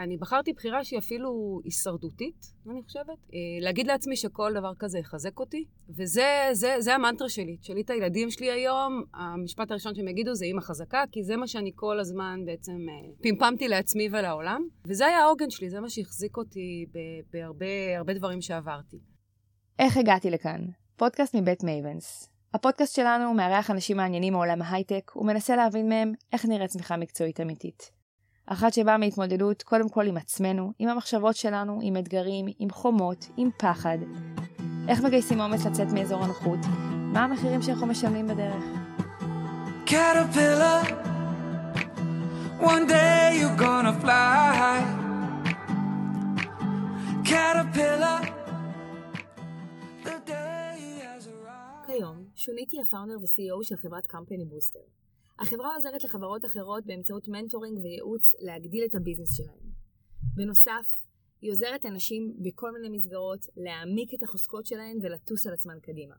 ואני בחרתי בחירה שהיא אפילו הישרדותית, אני חושבת. אה, להגיד לעצמי שכל דבר כזה יחזק אותי, וזה זה, זה המנטרה שלי. תשאלי את הילדים שלי היום, המשפט הראשון שהם יגידו זה אימא חזקה, כי זה מה שאני כל הזמן בעצם אה, פמפמתי לעצמי ולעולם. וזה היה העוגן שלי, זה מה שהחזיק אותי בהרבה דברים שעברתי. איך הגעתי לכאן? פודקאסט מבית מייבנס. הפודקאסט שלנו מארח אנשים מעניינים מעולם ההייטק ומנסה להבין מהם איך נראית צמיחה מקצועית אמיתית. אחת שבאה מהתמודדות קודם כל עם עצמנו, עם המחשבות שלנו, עם אתגרים, עם חומות, עם פחד. איך מגייסים אומץ לצאת מאזור הנוחות? מה המחירים שאנחנו משלמים בדרך? Caterpillar, one day you're gonna fly. Caterpillar, the day has arrived. כיום, שונית היא הפאונדר ו-CEO של חברת קמפני בוסטר. החברה עוזרת לחברות אחרות באמצעות mentoring וייעוץ להגדיל את ה business שלהם. בנוסף, היא עוזרת לנשים בכל מיני מסגרות להעמיק את החוזקות שלהן ולטוס על עצמן קדימה.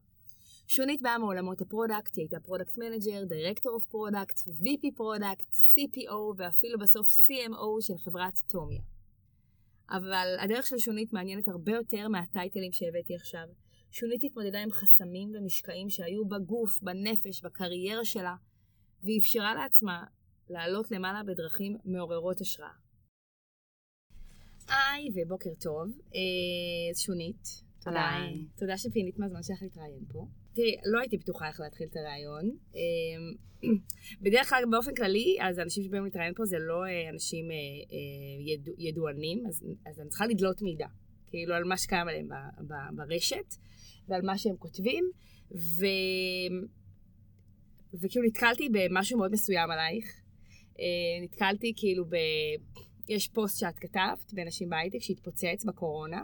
שונית באה מעולמות ה product, היא הייתה product manager, director of product, VP product, CPO ואפילו בסוף CMO של חברת טומיה. אבל הדרך של שונית מעניינת הרבה יותר מהטייטלים שהבאתי עכשיו. שונית התמודדה עם חסמים ומשקעים שהיו בגוף, בנפש, בקריירה שלה, והיא אפשרה לעצמה לעלות למעלה בדרכים מעוררות השראה. היי ובוקר טוב, אה, שונית. תודה, תודה שפינית מהזמן שלך להתראיין פה. תראי, לא הייתי בטוחה איך להתחיל את הראיון. אה, בדרך כלל, באופן כללי, אז האנשים שבאים להתראיין פה זה לא אה, אנשים ידוע, ידוענים, אז, אז אני צריכה לדלות מידע. כאילו, על מה שקיים עליהם ברשת, ועל מה שהם כותבים. ו... וכאילו נתקלתי במשהו מאוד מסוים עלייך. אה, נתקלתי כאילו ב... יש פוסט שאת כתבת בנשים בהייטק שהתפוצץ בקורונה,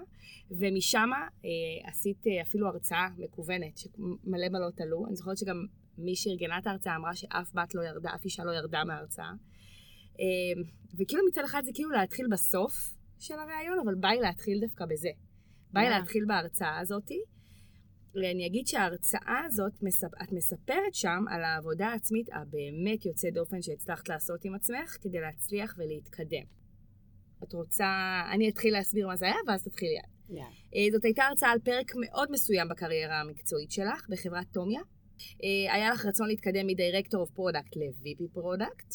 ומשם אה, עשית אה, אפילו הרצאה מקוונת, שמלא מלא עלו. אני זוכרת שגם מי שארגנה את ההרצאה אמרה שאף בת לא ירדה, אף אישה לא ירדה מההרצאה. אה, וכאילו מצד אחד זה כאילו להתחיל בסוף של הראיון, אבל בא לי להתחיל דווקא בזה. בא לי להתחיל בהרצאה הזאתי. אני אגיד שההרצאה הזאת, את מספרת שם על העבודה העצמית הבאמת יוצא דופן שהצלחת לעשות עם עצמך כדי להצליח ולהתקדם. את רוצה, אני אתחיל להסביר מה זה היה ואז תתחילי את. Yeah. אה, זאת הייתה הרצאה על פרק מאוד מסוים בקריירה המקצועית שלך בחברת טומיה. אה, היה לך רצון להתקדם מ director of product ל-VP product,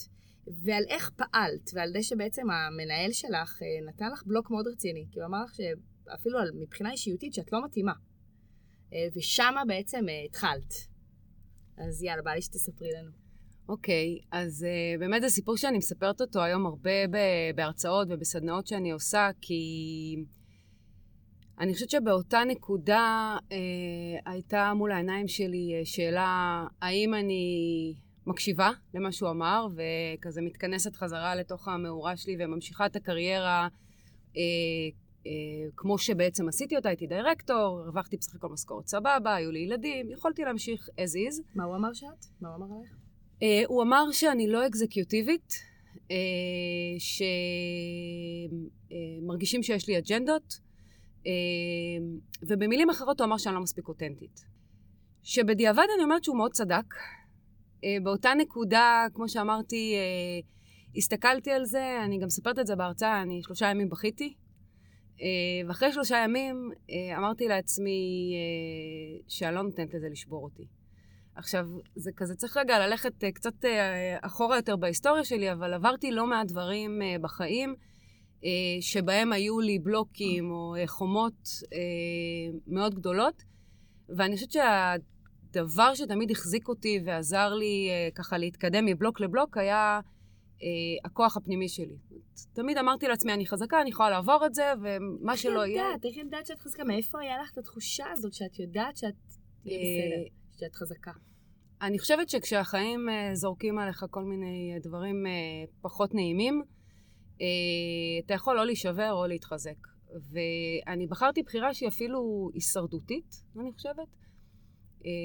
ועל איך פעלת, ועל זה שבעצם המנהל שלך אה, נתן לך בלוק מאוד רציני, כי הוא אמר לך שאפילו מבחינה אישיותית שאת לא מתאימה. אה, ושמה בעצם אה, התחלת. אז יאללה, בא לי שתספרי לנו. אוקיי, okay, אז uh, באמת זה סיפור שאני מספרת אותו היום הרבה בהרצאות ובסדנאות שאני עושה, כי אני חושבת שבאותה נקודה הייתה מול העיניים שלי שאלה, האם אני מקשיבה למה שהוא אמר, וכזה מתכנסת חזרה לתוך המאורה שלי וממשיכה את הקריירה אה, כמו שבעצם עשיתי אותה, הייתי דירקטור, הרווחתי בסך הכל משכורת סבבה, היו לי ילדים, יכולתי להמשיך as is. מה הוא אמר שאת? מה הוא אמר עלייך? Uh, הוא אמר שאני לא אקזקיוטיבית, uh, שמרגישים uh, שיש לי אג'נדות, ובמילים אחרות הוא אמר שאני לא מספיק אותנטית. שבדיעבד אני אומרת שהוא מאוד צדק. באותה נקודה, כמו שאמרתי, הסתכלתי על זה, אני גם מספרת את זה בהרצאה, אני שלושה ימים בכיתי. אה, ואחרי שלושה ימים אה, אמרתי לעצמי אה, שאני לא נותנת לזה לשבור אותי. עכשיו, זה כזה צריך רגע ללכת קצת אחורה יותר בהיסטוריה שלי, אבל עברתי לא מעט דברים בחיים שבהם היו לי בלוקים או חומות מאוד גדולות, ואני חושבת שהדבר שתמיד החזיק אותי ועזר לי ככה להתקדם מבלוק לבלוק היה אה, הכוח הפנימי שלי. תמיד אמרתי לעצמי, אני חזקה, אני יכולה לעבור את זה, ומה שלא יהיה... איך ידעת? שאת חזקה? מאיפה היה לך את התחושה הזאת שאת יודעת שאת תהיה בסדר, שאת חזקה? אני חושבת שכשהחיים אה, זורקים עליך כל מיני דברים אה, פחות נעימים, אתה יכול או להישבר או להתחזק. ואני בחרתי בחירה שהיא אפילו הישרדותית, אני חושבת.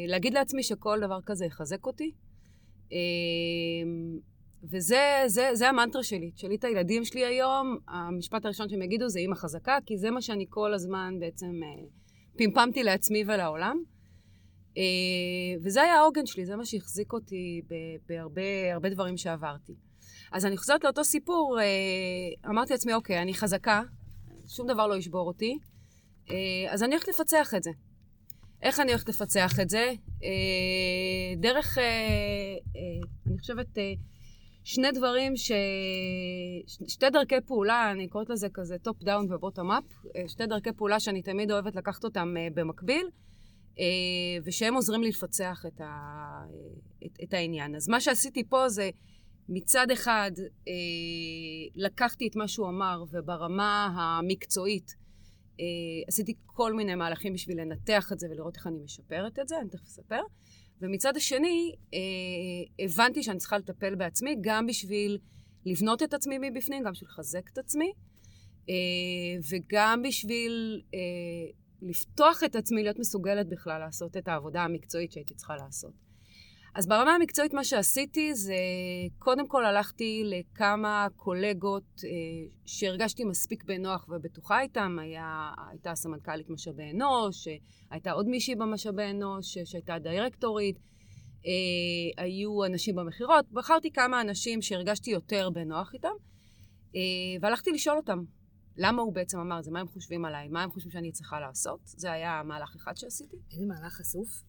להגיד לעצמי שכל דבר כזה יחזק אותי. וזה זה, זה המנטרה שלי. תשאלי את הילדים שלי היום, המשפט הראשון שהם יגידו זה אימא חזקה, כי זה מה שאני כל הזמן בעצם אה, פמפמתי לעצמי ולעולם. אה, וזה היה העוגן שלי, זה מה שהחזיק אותי בהרבה דברים שעברתי. אז אני חוזרת לאותו סיפור, אה, אמרתי לעצמי, אוקיי, אני חזקה, שום דבר לא ישבור אותי, אה, אז אני הולכת לפצח את זה. איך אני הולכת לפצח את זה? אה, דרך, אני חושבת, שני דברים ש... שתי דרכי פעולה, אני קוראת לזה כזה top down ו bottom up, שתי דרכי פעולה שאני תמיד אוהבת לקחת אותם במקביל, ושהם עוזרים לי לפצח את, ה... את, את העניין. אז מה שעשיתי פה זה... מצד אחד, אה, לקחתי את מה שהוא אמר, וברמה המקצועית אה, עשיתי כל מיני מהלכים בשביל לנתח את זה ולראות איך אני משפרת את זה, אני תכף אספר. ומצד השני, אה, הבנתי שאני צריכה לטפל בעצמי, גם בשביל לבנות את עצמי מבפנים, גם בשביל לחזק את עצמי, אה, וגם בשביל אה, לפתוח את עצמי, להיות מסוגלת בכלל לעשות את העבודה המקצועית שהייתי צריכה לעשות. אז ברמה המקצועית מה שעשיתי זה, קודם כל הלכתי לכמה קולגות אה, שהרגשתי מספיק בנוח ובטוחה איתם. היה, הייתה סמנכ"לית משאבי אנוש, הייתה עוד מישהי במשאבי אנוש שהייתה דירקטורית, אה, היו אנשים במכירות. בחרתי כמה אנשים שהרגשתי יותר בנוח איתם, אה, והלכתי לשאול אותם. למה הוא בעצם אמר את זה? מה הם חושבים עליי? מה הם חושבים שאני צריכה לעשות? זה היה מהלך אחד שעשיתי. איזה מהלך חשוף?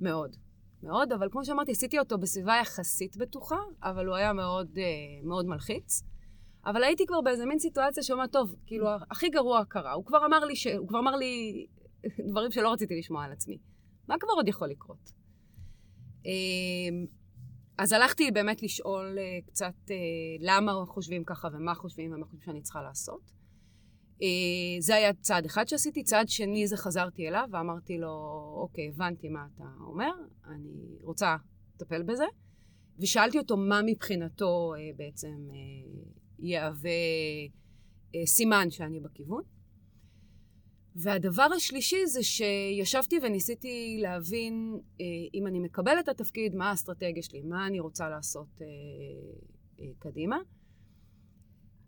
מאוד. מאוד, אבל כמו שאמרתי, עשיתי אותו בסביבה יחסית בטוחה, אבל הוא היה מאוד, uh, מאוד מלחיץ. אבל הייתי כבר באיזה מין סיטואציה שאומרת, טוב, כאילו, הכי גרוע קרה. הוא כבר אמר לי, ש... הוא כבר אמר לי דברים שלא רציתי לשמוע על עצמי. מה כבר עוד יכול לקרות? אמ, אז הלכתי באמת לשאול אה, קצת אה, למה חושבים ככה ומה חושבים ומה חושבים שאני צריכה לעשות. אה, זה היה צעד אחד שעשיתי. צעד שני זה חזרתי אליו ואמרתי לו, אוקיי, הבנתי מה אתה אומר, אני רוצה לטפל בזה. ושאלתי אותו מה מבחינתו אה, בעצם אה, יהווה סימן שאני בכיוון. והדבר השלישי זה שישבתי וניסיתי להבין אם אני מקבלת את התפקיד, מה האסטרטגיה שלי, מה אני רוצה לעשות קדימה.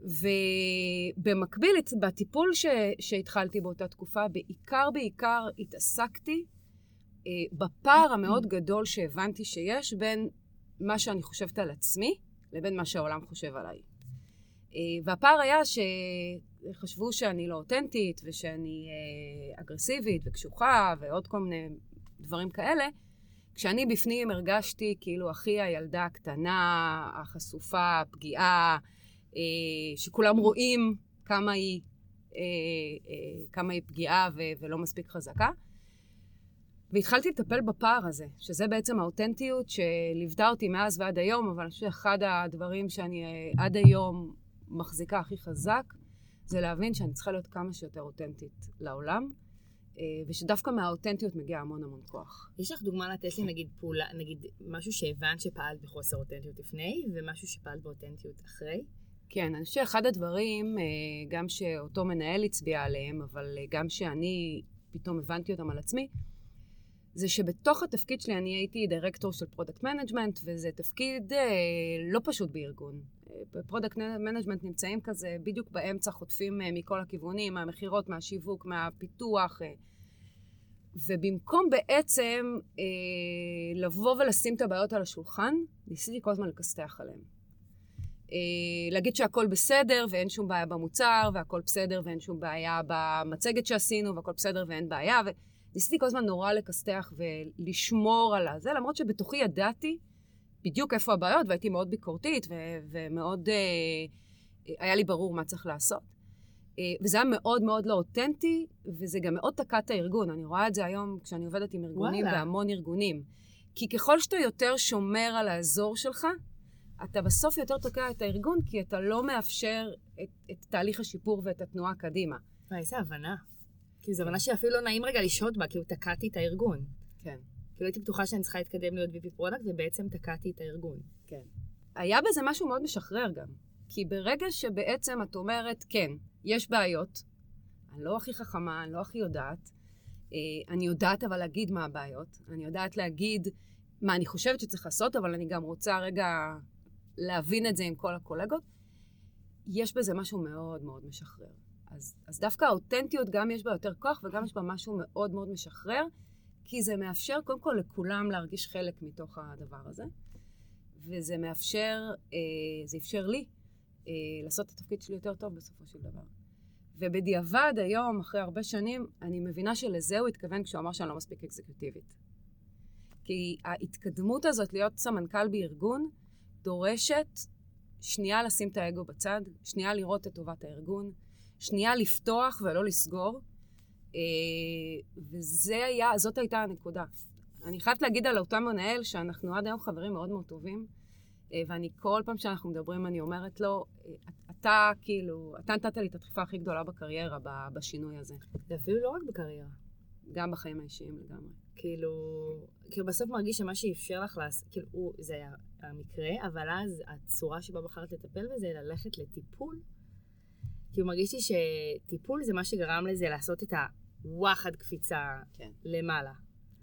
ובמקביל, בטיפול ש, שהתחלתי באותה תקופה, בעיקר בעיקר התעסקתי אה, בפער המאוד גדול שהבנתי שיש בין מה שאני חושבת על עצמי לבין מה שהעולם חושב עליי. אה, והפער היה שחשבו שאני לא אותנטית ושאני אה, אגרסיבית וקשוחה ועוד כל מיני דברים כאלה. כשאני בפנים הרגשתי כאילו אחי הילדה הקטנה, החשופה, הפגיעה, שכולם רואים כמה היא, אה, אה, כמה היא פגיעה ולא מספיק חזקה. והתחלתי לטפל בפער הזה, שזה בעצם האותנטיות שליוותה אותי מאז ועד היום, אבל אני חושבת שאחד הדברים שאני עד היום מחזיקה הכי חזק, זה להבין שאני צריכה להיות כמה שיותר אותנטית לעולם, ושדווקא מהאותנטיות מגיע המון המון כוח. יש לך דוגמה לתת לי נגיד פעולה, נגיד משהו שהבנת שפעלת בחוסר אותנטיות לפני, ומשהו שפעלת באותנטיות אחרי? כן, אני חושבת שאחד הדברים, אה, גם שאותו מנהל הצביע עליהם, אבל אה, גם שאני פתאום הבנתי אותם על עצמי, זה שבתוך התפקיד שלי אני הייתי דירקטור של product management, וזה תפקיד אה, לא פשוט בארגון. ב product management נמצאים כזה בדיוק באמצע, חוטפים מכל הכיוונים, מהמכירות, מהשיווק, מהפיתוח. ובמקום בעצם אה, לבוא ולשים את הבעיות על השולחן, ניסיתי כל הזמן לכסתח עליהן. אה, להגיד שהכל בסדר ואין שום בעיה במוצר, והכל בסדר ואין שום בעיה במצגת שעשינו, והכל בסדר ואין בעיה. וניסיתי כל הזמן נורא לכסתח ולשמור על הזה, למרות שבתוכי ידעתי בדיוק איפה הבעיות, והייתי מאוד ביקורתית, ו- ומאוד... uh, היה לי ברור מה צריך לעשות. Uh, וזה היה מאוד מאוד לא אותנטי, וזה גם מאוד תקע את הארגון. אני רואה את זה היום כשאני עובדת עם ארגונים, וואלה. בהמון ארגונים. כי ככל שאתה יותר שומר על האזור שלך, אתה בסוף יותר תוקע את הארגון, כי אתה לא מאפשר את, את תהליך השיפור ואת התנועה קדימה. וואי, איזה הבנה. כאילו, זו הבנה שאפילו לא נעים רגע לשהות בה, כאילו תקעתי את הארגון. כן. כאילו הייתי בטוחה שאני צריכה להתקדם להיות VP product, ובעצם תקעתי את הארגון. כן. היה בזה משהו מאוד משחרר גם. כי ברגע שבעצם את אומרת, כן, יש בעיות, אני לא הכי חכמה, אני לא הכי יודעת, אה, אני יודעת אבל להגיד מה הבעיות, אני יודעת להגיד מה אני חושבת שצריך לעשות, אבל אני גם רוצה רגע להבין את זה עם כל הקולגות, יש בזה משהו מאוד מאוד משחרר. אז, אז דווקא האותנטיות גם יש בה יותר כוח וגם יש בה משהו מאוד מאוד משחרר, כי זה מאפשר קודם כל לכולם להרגיש חלק מתוך הדבר הזה. וזה מאפשר, אה, זה אפשר לי אה, לעשות את התפקיד שלי יותר טוב בסופו של דבר. ובדיעבד היום, אחרי הרבה שנים, אני מבינה שלזה הוא התכוון כשהוא אמר שאני לא מספיק אקזקוטיבית. כי ההתקדמות הזאת להיות סמנכ"ל בארגון דורשת שנייה לשים את האגו בצד, שנייה לראות את טובת הארגון, שנייה לפתוח ולא לסגור. אה, וזה היה, זאת הייתה הנקודה. אני חייבת להגיד על אותו מנהל שאנחנו עד היום חברים מאוד מאוד טובים, אה, ואני כל פעם שאנחנו מדברים אני אומרת לו, אה, אתה כאילו, אתה נתת לי את הדחיפה הכי גדולה בקריירה בשינוי הזה. זה אפילו לא רק בקריירה. גם בחיים האישיים לגמרי. כאילו, כאילו בסוף מרגיש שמה שאפשר לך לעשות, כאילו, הוא, זה היה המקרה, אבל אז הצורה שבה בחרת לטפל בזה, ללכת לטיפול, כאילו מרגיש לי שטיפול זה מה שגרם לזה לעשות את הוואחד קפיצה כן. למעלה.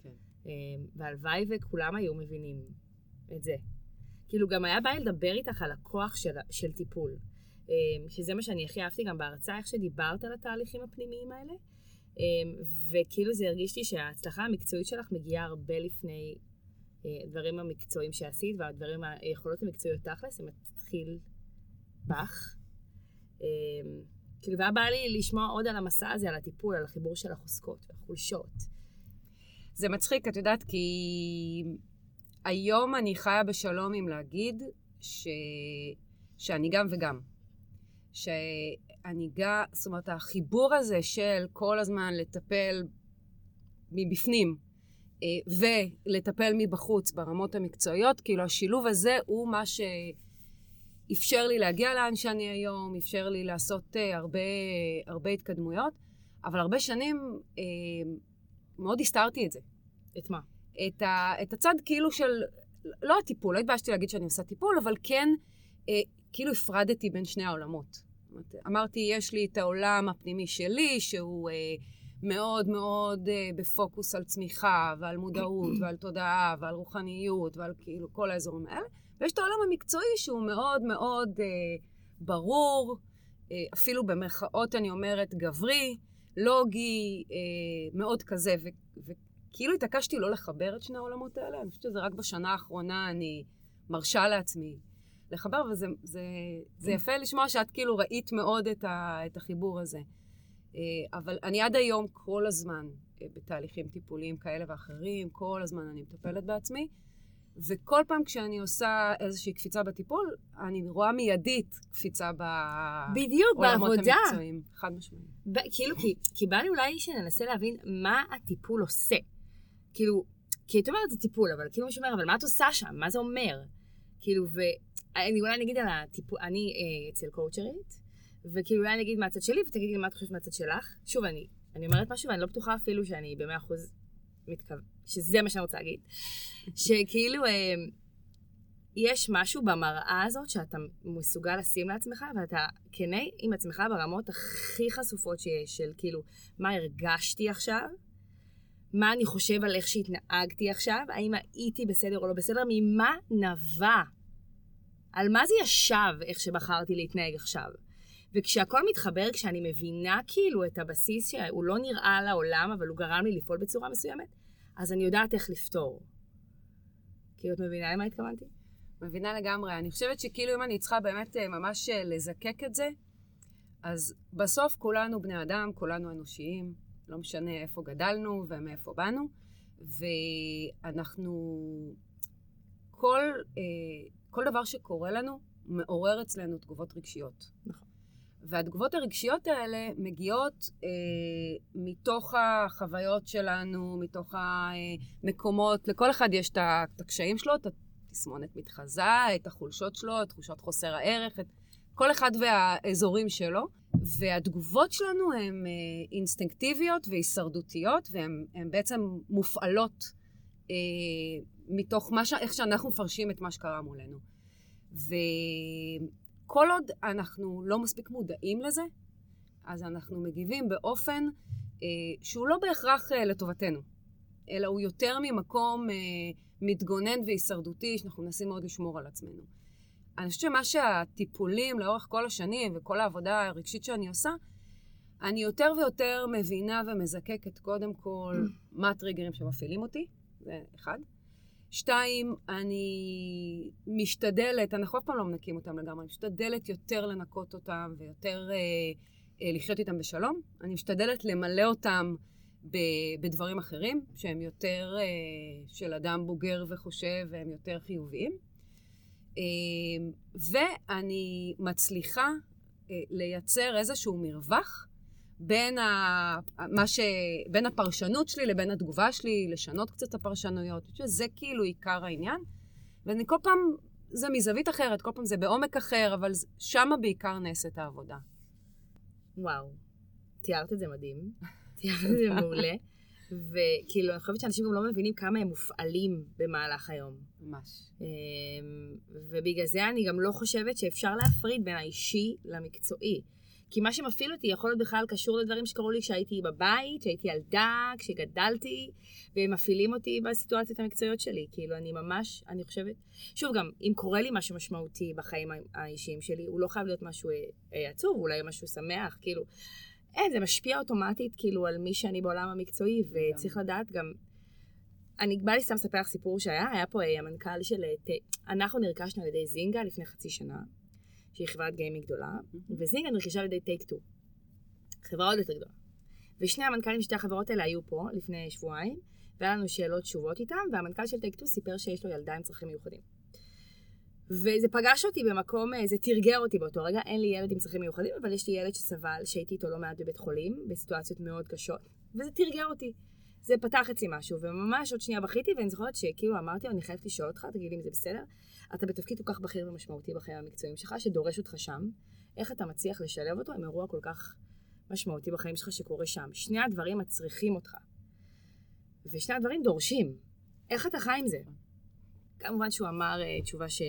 כן. אמ, והלוואי וכולם היו מבינים את זה. כאילו, גם היה בעיה לדבר איתך על הכוח של, של טיפול. אמ, שזה מה שאני הכי אהבתי גם בהרצאה, איך שדיברת על התהליכים הפנימיים האלה. אמ, וכאילו זה הרגיש לי שההצלחה המקצועית שלך מגיעה הרבה לפני הדברים המקצועיים שעשית, והדברים, היכולות המקצועיות תכלס, זה מתחיל בך. אמ, כאילו, והיה בא לי לשמוע עוד על המסע הזה, על הטיפול, על החיבור של החוזקות והחולשות. זה מצחיק, את יודעת, כי היום אני חיה בשלום עם להגיד ש... שאני גם וגם. שאני גם, זאת אומרת, החיבור הזה של כל הזמן לטפל מבפנים אה, ולטפל מבחוץ ברמות המקצועיות, כאילו השילוב הזה הוא מה שאפשר לי להגיע לאן שאני היום, אפשר לי לעשות אה, הרבה, הרבה התקדמויות, אבל הרבה שנים אה, מאוד הסתרתי את זה. את מה? את, ה, את הצד כאילו של, לא הטיפול, לא התביישתי להגיד שאני עושה טיפול, אבל כן, כאילו הפרדתי בין שני העולמות. אמרתי, יש לי את העולם הפנימי שלי, שהוא אה, מאוד מאוד אה, בפוקוס על צמיחה ועל מודעות ועל תודעה ועל רוחניות ועל כאילו כל האזורים האלה, ויש את העולם המקצועי שהוא מאוד מאוד אה, ברור, אה, אפילו במרכאות אני אומרת גברי, לוגי, אה, מאוד כזה, ו- וכאילו התעקשתי לא לחבר את שני העולמות האלה, אני חושבת שזה רק בשנה האחרונה אני מרשה לעצמי לחבר, וזה זה, זה יפה לשמוע שאת כאילו ראית מאוד את, ה, את החיבור הזה. אה, אבל אני עד היום כל הזמן אה, בתהליכים טיפוליים כאלה ואחרים, כל הזמן אני מטפלת בעצמי, וכל פעם כשאני עושה איזושהי קפיצה בטיפול, אני רואה מיידית קפיצה בדיוק, בעבודה. המקצועיים. חד משמעית. כאילו, כי, כי בא לי אולי שננסה להבין מה הטיפול עושה. כאילו, כי את אומרת זה טיפול, אבל כאילו מישהו אומר, אבל מה את עושה שם? מה זה אומר? כאילו, ו... אני אולי נגיד על הטיפול, אני אה, אצל קואוצ'רית, וכאילו אולי נגיד מהצד שלי, ותגידי לי מה את חושבת מהצד שלך. שוב, אני, אני אומרת משהו ואני לא בטוחה אפילו שאני במאה אחוז מתכוון, שזה מה שאני רוצה להגיד. שכאילו, אה, יש משהו במראה הזאת שאתה מסוגל לשים לעצמך, ואתה כנה עם עצמך ברמות הכי חשופות שיש, של כאילו, מה הרגשתי עכשיו, מה אני חושב על איך שהתנהגתי עכשיו, האם הייתי בסדר או לא בסדר, ממה נבע על מה זה ישב, איך שבחרתי להתנהג עכשיו. וכשהכל מתחבר, כשאני מבינה כאילו את הבסיס שהוא לא נראה לעולם, אבל הוא גרם לי לפעול בצורה מסוימת, אז אני יודעת איך לפתור. כאילו, את מבינה למה התכוונתי? מבינה לגמרי. אני חושבת שכאילו אם אני צריכה באמת אה, ממש אה, לזקק את זה, אז בסוף כולנו בני אדם, כולנו אנושיים, לא משנה איפה גדלנו ומאיפה באנו, ואנחנו... כל... אה, כל דבר שקורה לנו מעורר אצלנו תגובות רגשיות. נכון. והתגובות הרגשיות האלה מגיעות אה, מתוך החוויות שלנו, מתוך המקומות, לכל אחד יש את הקשיים שלו, את התסמונת מתחזה, את החולשות שלו, את תחושות חוסר הערך, את כל אחד והאזורים שלו. והתגובות שלנו הן אה, אינסטינקטיביות והישרדותיות, והן בעצם מופעלות אה, מתוך מה ש... איך שאנחנו מפרשים את מה שקרה מולנו. וכל עוד אנחנו לא מספיק מודעים לזה, אז אנחנו מגיבים באופן אה, שהוא לא בהכרח אה, לטובתנו, אלא הוא יותר ממקום אה, מתגונן והישרדותי, שאנחנו מנסים מאוד לשמור על עצמנו. אני חושבת שמה שהטיפולים לאורך כל השנים וכל העבודה הרגשית שאני עושה, אני יותר ויותר מבינה ומזקקת קודם כל מה הטריגרים שמפעילים אותי, זה אחד. שתיים, אני משתדלת, אנחנו אף פעם לא מנקים אותם לגמרי, אני משתדלת יותר לנקות אותם ויותר אה, אה, לחיות איתם בשלום. אני משתדלת למלא אותם ב, בדברים אחרים, שהם יותר אה, של אדם בוגר וחושב והם יותר חיוביים. אה, ואני מצליחה אה, לייצר איזשהו מרווח בין, ה... מה ש... בין הפרשנות שלי לבין התגובה שלי, לשנות קצת את הפרשנויות. שזה כאילו עיקר העניין. ואני כל פעם, זה מזווית אחרת, כל פעם זה בעומק אחר, אבל שם בעיקר נעשית העבודה. וואו, תיארת את זה מדהים, תיארת את זה מעולה. וכאילו, אני חושבת שאנשים גם לא מבינים כמה הם מופעלים במהלך היום. ממש. אמ, ובגלל זה אני גם לא חושבת שאפשר להפריד בין האישי למקצועי. כי מה שמפעיל אותי יכול להיות בכלל קשור לדברים שקרו לי כשהייתי בבית, כשהייתי ילדה, כשגדלתי, והם מפעילים אותי בסיטואציות המקצועיות שלי. כאילו, אני ממש, אני חושבת... שוב, גם, אם קורה לי משהו משמעותי בחיים האישיים שלי, הוא לא חייב להיות משהו אה, אה, עצוב, אולי משהו שמח, כאילו... אין, זה משפיע אוטומטית, כאילו, על מי שאני בעולם המקצועי, וצריך לדעת גם... אני בא לי סתם לספר לך סיפור שהיה, היה פה אה, המנכ"ל של... אנחנו נרכשנו על ידי זינגה לפני חצי שנה. שהיא חברת גיימינג גדולה, וזינגה נרכשה על ידי טייק 2, חברה עוד יותר גדולה. ושני המנכ"לים של שתי החברות האלה היו פה לפני שבועיים, והיה לנו שאלות תשובות איתם, והמנכ"ל של טייק 2 סיפר שיש לו ילדה עם צרכים מיוחדים. וזה פגש אותי במקום, אה, זה תרגר אותי באותו רגע, אין לי ילד עם צרכים מיוחדים, אבל יש לי ילד שסבל, שהייתי איתו לא מעט בבית חולים, בסיטואציות מאוד קשות, וזה תרגר אותי. זה פתח אצלי משהו, וממש עוד שנייה בכיתי, ואני זוכרת שכאילו אמרתי לו, אני חייבת לשאול אותך, תגיד לי אם זה בסדר. אתה בתפקיד כל כך בכיר ומשמעותי בחיים המקצועיים שלך, שדורש אותך שם, איך אתה מצליח לשלב אותו עם אירוע כל כך משמעותי בחיים שלך שקורה שם. שני הדברים מצריכים אותך. ושני הדברים דורשים. איך אתה חי עם זה? כמובן שהוא אמר uh, תשובה ש...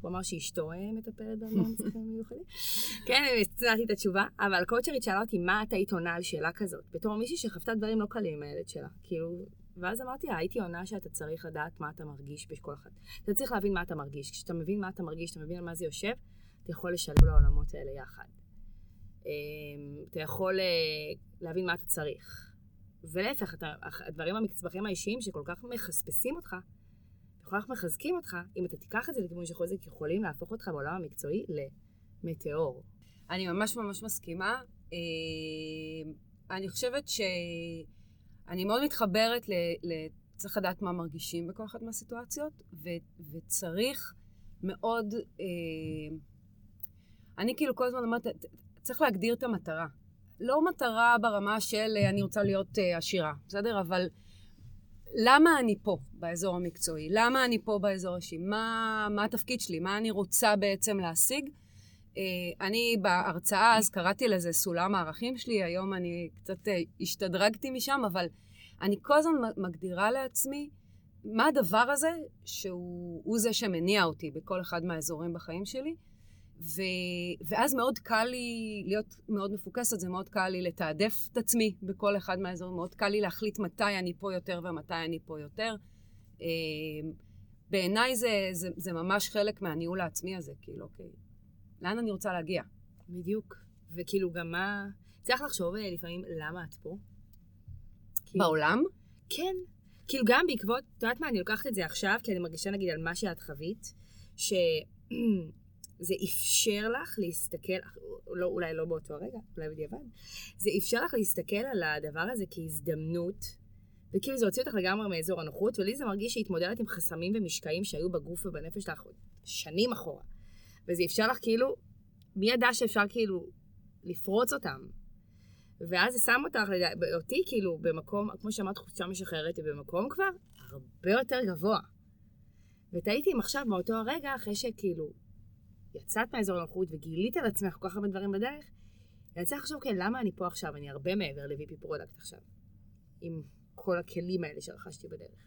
הוא אמר שאשתו מטפלת במון צרכים מיוחדים. כן, אני הצלחתי את התשובה, אבל קואוצ'רית שאלה אותי, מה את היית עונה על שאלה כזאת? בתור מישהי שחוותה דברים לא קלים עם הילד שלה. כאילו, ואז אמרתי לה, הייתי עונה שאתה צריך לדעת מה אתה מרגיש בכל אחד. אתה צריך להבין מה אתה מרגיש. כשאתה מבין מה אתה מרגיש, אתה מבין על מה זה יושב, אתה יכול לשלב לעולמות האלה יחד. אמ, אתה יכול אה, להבין מה אתה צריך. ולהפך, הדברים המצבחים האישיים שכל כך מחספסים אותך, כל כך מחזקים אותך, אם אתה תיקח את זה לכיוון של חוזק, יכולים להפוך אותך בעולם המקצועי למטאור. אני ממש ממש מסכימה. אמ, אני חושבת ש... אני מאוד מתחברת ל... ל... צריך לדעת מה מרגישים בכל אחת מהסיטואציות, ו... וצריך מאוד... אה... אני כאילו כל הזמן אומרת, צריך להגדיר את המטרה. לא מטרה ברמה של אה, אני רוצה להיות אה, עשירה, בסדר? אבל למה אני פה באזור המקצועי? למה אני פה באזור האישי? מה, מה התפקיד שלי? מה אני רוצה בעצם להשיג? אה, אני בהרצאה אז קראתי לזה סולם הערכים שלי, היום אני קצת אה, השתדרגתי משם, אבל אני כל הזמן מגדירה לעצמי מה הדבר הזה שהוא זה שמניע אותי בכל אחד מהאזורים בחיים שלי. ו, ואז מאוד קל לי להיות מאוד מפוקסת, זה מאוד קל לי לתעדף את עצמי בכל אחד מהאזורים, מאוד קל לי להחליט מתי אני פה יותר ומתי אני פה יותר. אה, בעיניי זה, זה, זה ממש חלק מהניהול העצמי הזה, כאילו, אוקיי, לאן אני רוצה להגיע? בדיוק. וכאילו גם מה... צריך לחשוב אה, לפעמים למה את פה. כאילו... בעולם? כן. כאילו גם בעקבות, את יודעת מה, אני לוקחת את זה עכשיו, כי אני מרגישה נגיד על מה שאת חווית, שזה אפשר לך להסתכל, לא, אולי לא באותו רגע, אולי בדיעבד, זה אפשר לך להסתכל על הדבר הזה כהזדמנות, וכאילו זה הוציא אותך לגמרי מאזור הנוחות, ולי זה מרגיש שהתמודדת עם חסמים ומשקעים שהיו בגוף ובנפש שלך שנים אחורה. וזה אפשר לך כאילו, מי ידע שאפשר כאילו לפרוץ אותם? ואז זה שם אותך, אותי כאילו, במקום, כמו שאמרת, חופשה משחררת, היא במקום כבר הרבה יותר גבוה. ותהיתי אם עכשיו, מאותו הרגע, אחרי שכאילו יצאת מהאזור הנוחות וגילית על עצמך כל כך הרבה דברים בדרך, אני צריך לחשוב, כן, למה אני פה עכשיו? אני הרבה מעבר ל-VP product עכשיו, עם כל הכלים האלה שרכשתי בדרך.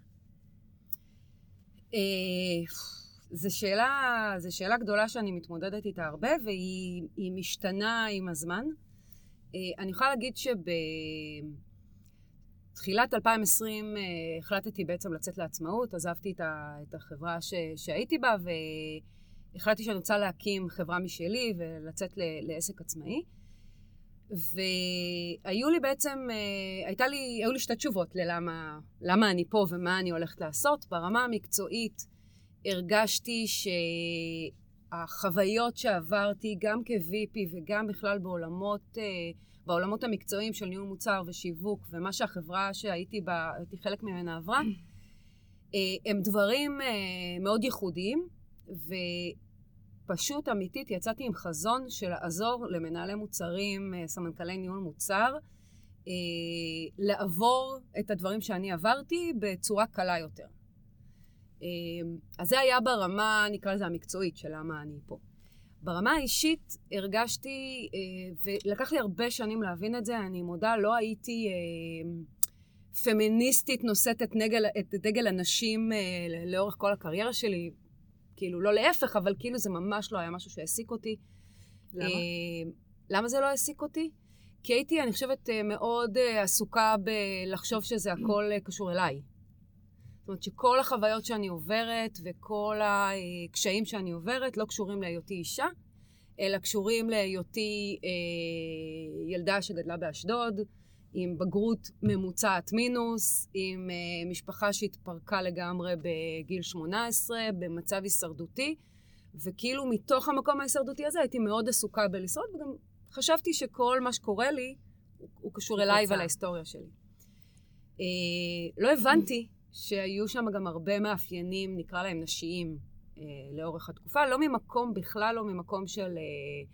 אה, זו שאלה, זו שאלה גדולה שאני מתמודדת איתה הרבה, והיא משתנה עם הזמן. אה, אני יכולה להגיד שבתחילת 2020 אה, החלטתי בעצם לצאת לעצמאות, עזבתי את החברה ש, שהייתי בה, והחלטתי שאני רוצה להקים חברה משלי ולצאת לעסק עצמאי. והיו לי בעצם, אה, הייתה לי, היו לי שתי תשובות ללמה למה אני פה ומה אני הולכת לעשות. ברמה המקצועית הרגשתי שהחוויות שעברתי, גם כ-VP וגם בכלל בעולמות, אה, בעולמות המקצועיים של ניהול מוצר ושיווק, ומה שהחברה שהייתי בה, הייתי חלק ממנה עברה, אה, הם דברים מאוד ייחודיים, ו... פשוט אמיתית יצאתי עם חזון של לעזור למנהלי מוצרים, אה, סמנכ"לי ניהול מוצר, אה, לעבור את הדברים שאני עברתי בצורה קלה יותר. אה, אז זה היה ברמה, נקרא לזה המקצועית, של למה אני פה. ברמה האישית הרגשתי, ולקח לי הרבה שנים להבין את זה, אני מודה, לא הייתי פמיניסטית נושאת את, נגל, את דגל הנשים לאורך כל הקריירה שלי. כאילו, לא להפך, אבל כאילו זה ממש לא היה משהו שהעסיק אותי. למה? אה, למה זה לא העסיק אותי? כי הייתי, אני חושבת, אה, מאוד אה, עסוקה בלחשוב שזה הכל קשור אליי. זאת אומרת שכל החוויות שאני עוברת וכל הקשיים שאני עוברת לא קשורים להיותי אישה, אלא קשורים להיותי אה, ילדה שגדלה באשדוד, עם בגרות ממוצעת מינוס, עם uh, משפחה שהתפרקה לגמרי בגיל 18, במצב הישרדותי, וכאילו מתוך המקום ההישרדותי הזה הייתי מאוד עסוקה בלשרוד, וגם חשבתי שכל מה שקורה לי הוא, הוא קשור אליי ולהיסטוריה שלי. Uh, לא הבנתי שהיו שם גם הרבה מאפיינים, נקרא להם נשיים, uh, לאורך התקופה, לא ממקום, בכלל לא ממקום של, uh,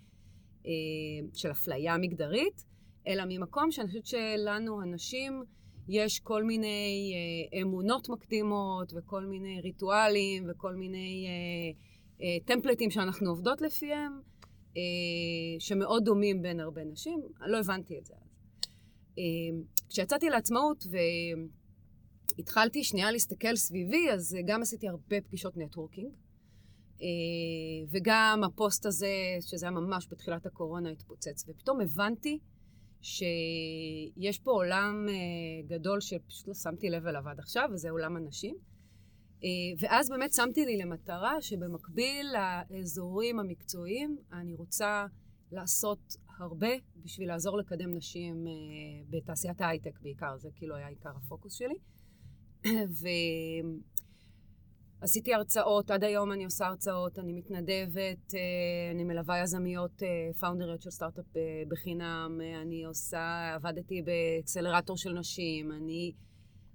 uh, של אפליה מגדרית, אלא ממקום שאני חושבת שלנו, הנשים, יש כל מיני אה, אמונות מקדימות וכל מיני ריטואלים וכל מיני אה, אה, טמפלטים שאנחנו עובדות לפיהם, אה, שמאוד דומים בין הרבה נשים. לא הבנתי את זה. אה, כשיצאתי לעצמאות והתחלתי שנייה להסתכל סביבי, אז גם עשיתי הרבה פגישות networking. אה, וגם הפוסט הזה, שזה היה ממש בתחילת הקורונה, התפוצץ. ופתאום הבנתי שיש פה עולם אה, גדול שפשוט לא שמתי לב אליו עד עכשיו, וזה עולם הנשים. אה, ואז באמת שמתי לי למטרה שבמקביל לאזורים המקצועיים, אני רוצה לעשות הרבה בשביל לעזור לקדם נשים uh, בתעשיית ההייטק בעיקר, זה כאילו היה עיקר הפוקוס שלי. ו... עשיתי הרצאות, עד היום אני עושה הרצאות, אני מתנדבת, אה, אני מלווה יזמיות פאונדריות אה, של סטארט-אפ אה, בחינם, אני עושה, עבדתי באקסלרטור של נשים, אני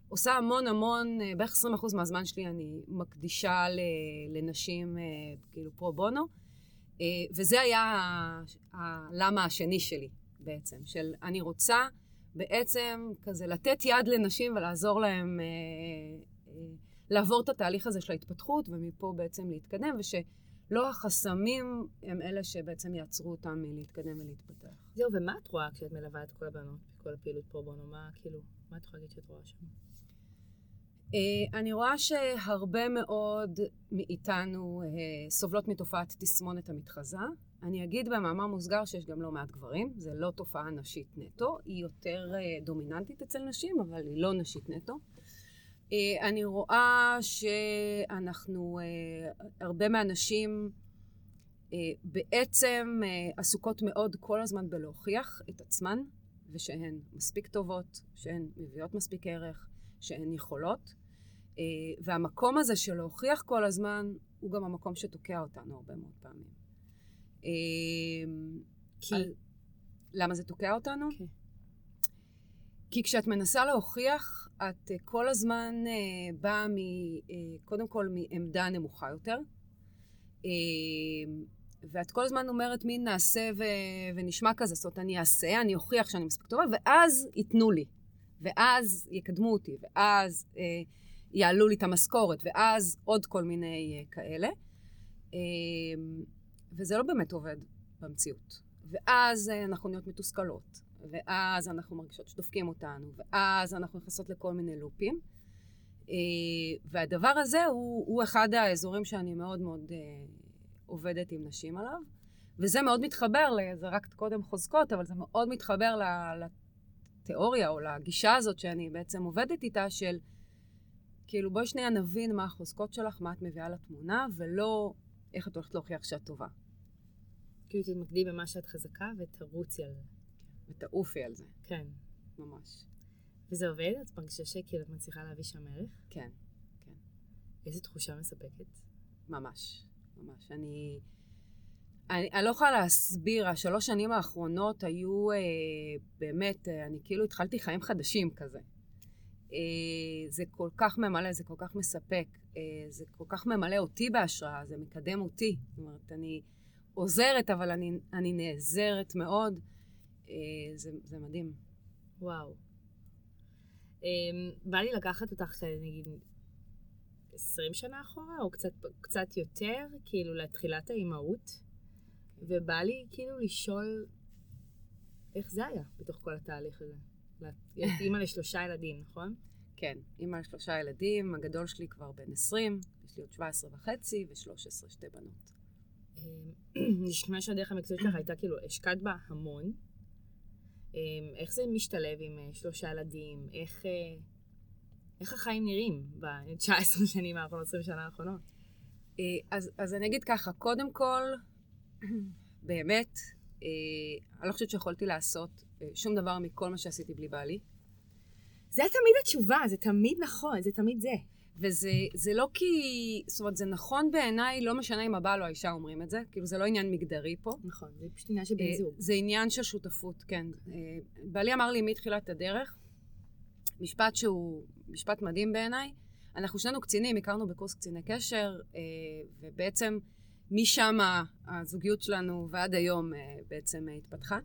עושה המון המון, בערך 20% מהזמן שלי אני מקדישה לנשים, כאילו פרו בונו, וזה היה הלמה השני שלי בעצם, של אני רוצה בעצם כזה לתת יד לנשים ולעזור להם לעבור את התהליך הזה של ההתפתחות, ומפה בעצם להתקדם, ושלא החסמים הם אלה שבעצם יעצרו אותם מלהתקדם ולהתפתח. זהו, ומה את רואה כשאת מלווה את כל הבנות בכל הפעילות פה בונו? מה, כאילו, מה את יכולה להגיד שאת רואה שם? Uh, אני רואה שהרבה מאוד מאיתנו uh, סובלות מתופעת תסמונת המתחזה. אני אגיד במאמר מוסגר שיש גם לא מעט גברים, זה לא תופעה נשית נטו, היא יותר uh, דומיננטית אצל נשים, אבל היא לא נשית נטו. אה, אני רואה שאנחנו, אה, הרבה מהנשים אה, בעצם עסוקות מאוד כל הזמן בלהוכיח את עצמן, ושהן מספיק טובות, שהן מביאות מספיק ערך, שהן יכולות. והמקום הזה של להוכיח כל הזמן, הוא גם המקום שתוקע אותנו הרבה מאוד פעמים. כי? למה זה תוקע אותנו? כן. כי כשאת מנסה להוכיח, את uh, כל הזמן uh, באה מ, uh, קודם כל מעמדה נמוכה יותר, ואת כל הזמן אומרת מין נעשה ו, ונשמע כזה, זאת אומרת, אני אעשה, אני אוכיח שאני מספיק טובה, ואז ייתנו לי, ואז יקדמו אותי, ואז uh, יעלו לי את המשכורת, ואז עוד כל מיני uh, כאלה. Uh, וזה לא באמת עובד במציאות. ואז uh, אנחנו נהיות מתוסכלות. ואז אנחנו מרגישות שדופקים אותנו, ואז אנחנו נכנסות לכל מיני לופים. אה, והדבר הזה הוא, הוא אחד האזורים שאני מאוד מאוד אה, עובדת עם נשים עליו, וזה מאוד מתחבר, זה רק קודם חוזקות, אבל זה מאוד מתחבר לתיאוריה או לגישה הזאת שאני בעצם עובדת איתה, של כאילו בואי שנייה נבין מה החוזקות שלך, מה את מביאה לתמונה, ולא איך את הולכת להוכיח שאת טובה. כאילו תתמקדי במה שאת חזקה ותרוצי על זה. ותעופי על זה, כן. ממש. וזה עובד? את מרגישה שכאילו את מצליחה להביא שם ערך? כן, איזו תחושה מספקת. ממש, ממש. אני, אני, אני לא יכולה להסביר, השלוש שנים האחרונות היו אה, באמת, אה, אני כאילו התחלתי חיים חדשים כזה. אה, זה כל כך ממלא, זה כל כך מספק, אה, זה כל כך ממלא אותי בהשראה, זה מקדם אותי. זאת אומרת, אני עוזרת, אבל אני, אני נעזרת מאוד. אה, זה, זה מדהים. וואו. Um, בא לי לקחת אותך, נגיד, 20 שנה אחורה, או קצת, קצת יותר, כאילו, לתחילת האימהות, ובא לי כאילו לשאול איך זה היה בתוך כל התהליך הזה. את אימא לשלושה ילדים, נכון? כן, אימא לשלושה ילדים, הגדול שלי כבר בן 20, יש לי עוד 17 וחצי ו-13, שתי בנות. נשמע שהדרך המקצועית שלך הייתה כאילו, השקעת בה המון. אמ, איך זה משתלב עם אה, שלושה ילדים? איך, אה, איך החיים נראים ב-19 שנים האחרונות, 20 שנה האחרונות? אה, אז, אז אני אגיד ככה, קודם כל, באמת, אני לא חושבת שיכולתי לעשות שום דבר מכל מה שעשיתי בלי בעלי. זה תמיד התשובה, זה תמיד נכון, זה תמיד זה. וזה לא כי, זאת אומרת, זה נכון בעיניי, לא משנה אם הבעל או האישה אומרים את זה, כאילו זה לא עניין מגדרי פה. נכון, זה פשוט עניין של בן זוג. זה עניין של שותפות, כן. בעלי אמר לי מתחילת הדרך, משפט שהוא משפט מדהים בעיניי, אנחנו שנינו קצינים, הכרנו בקורס קציני קשר, ובעצם משם הזוגיות שלנו ועד היום בעצם התפתחה.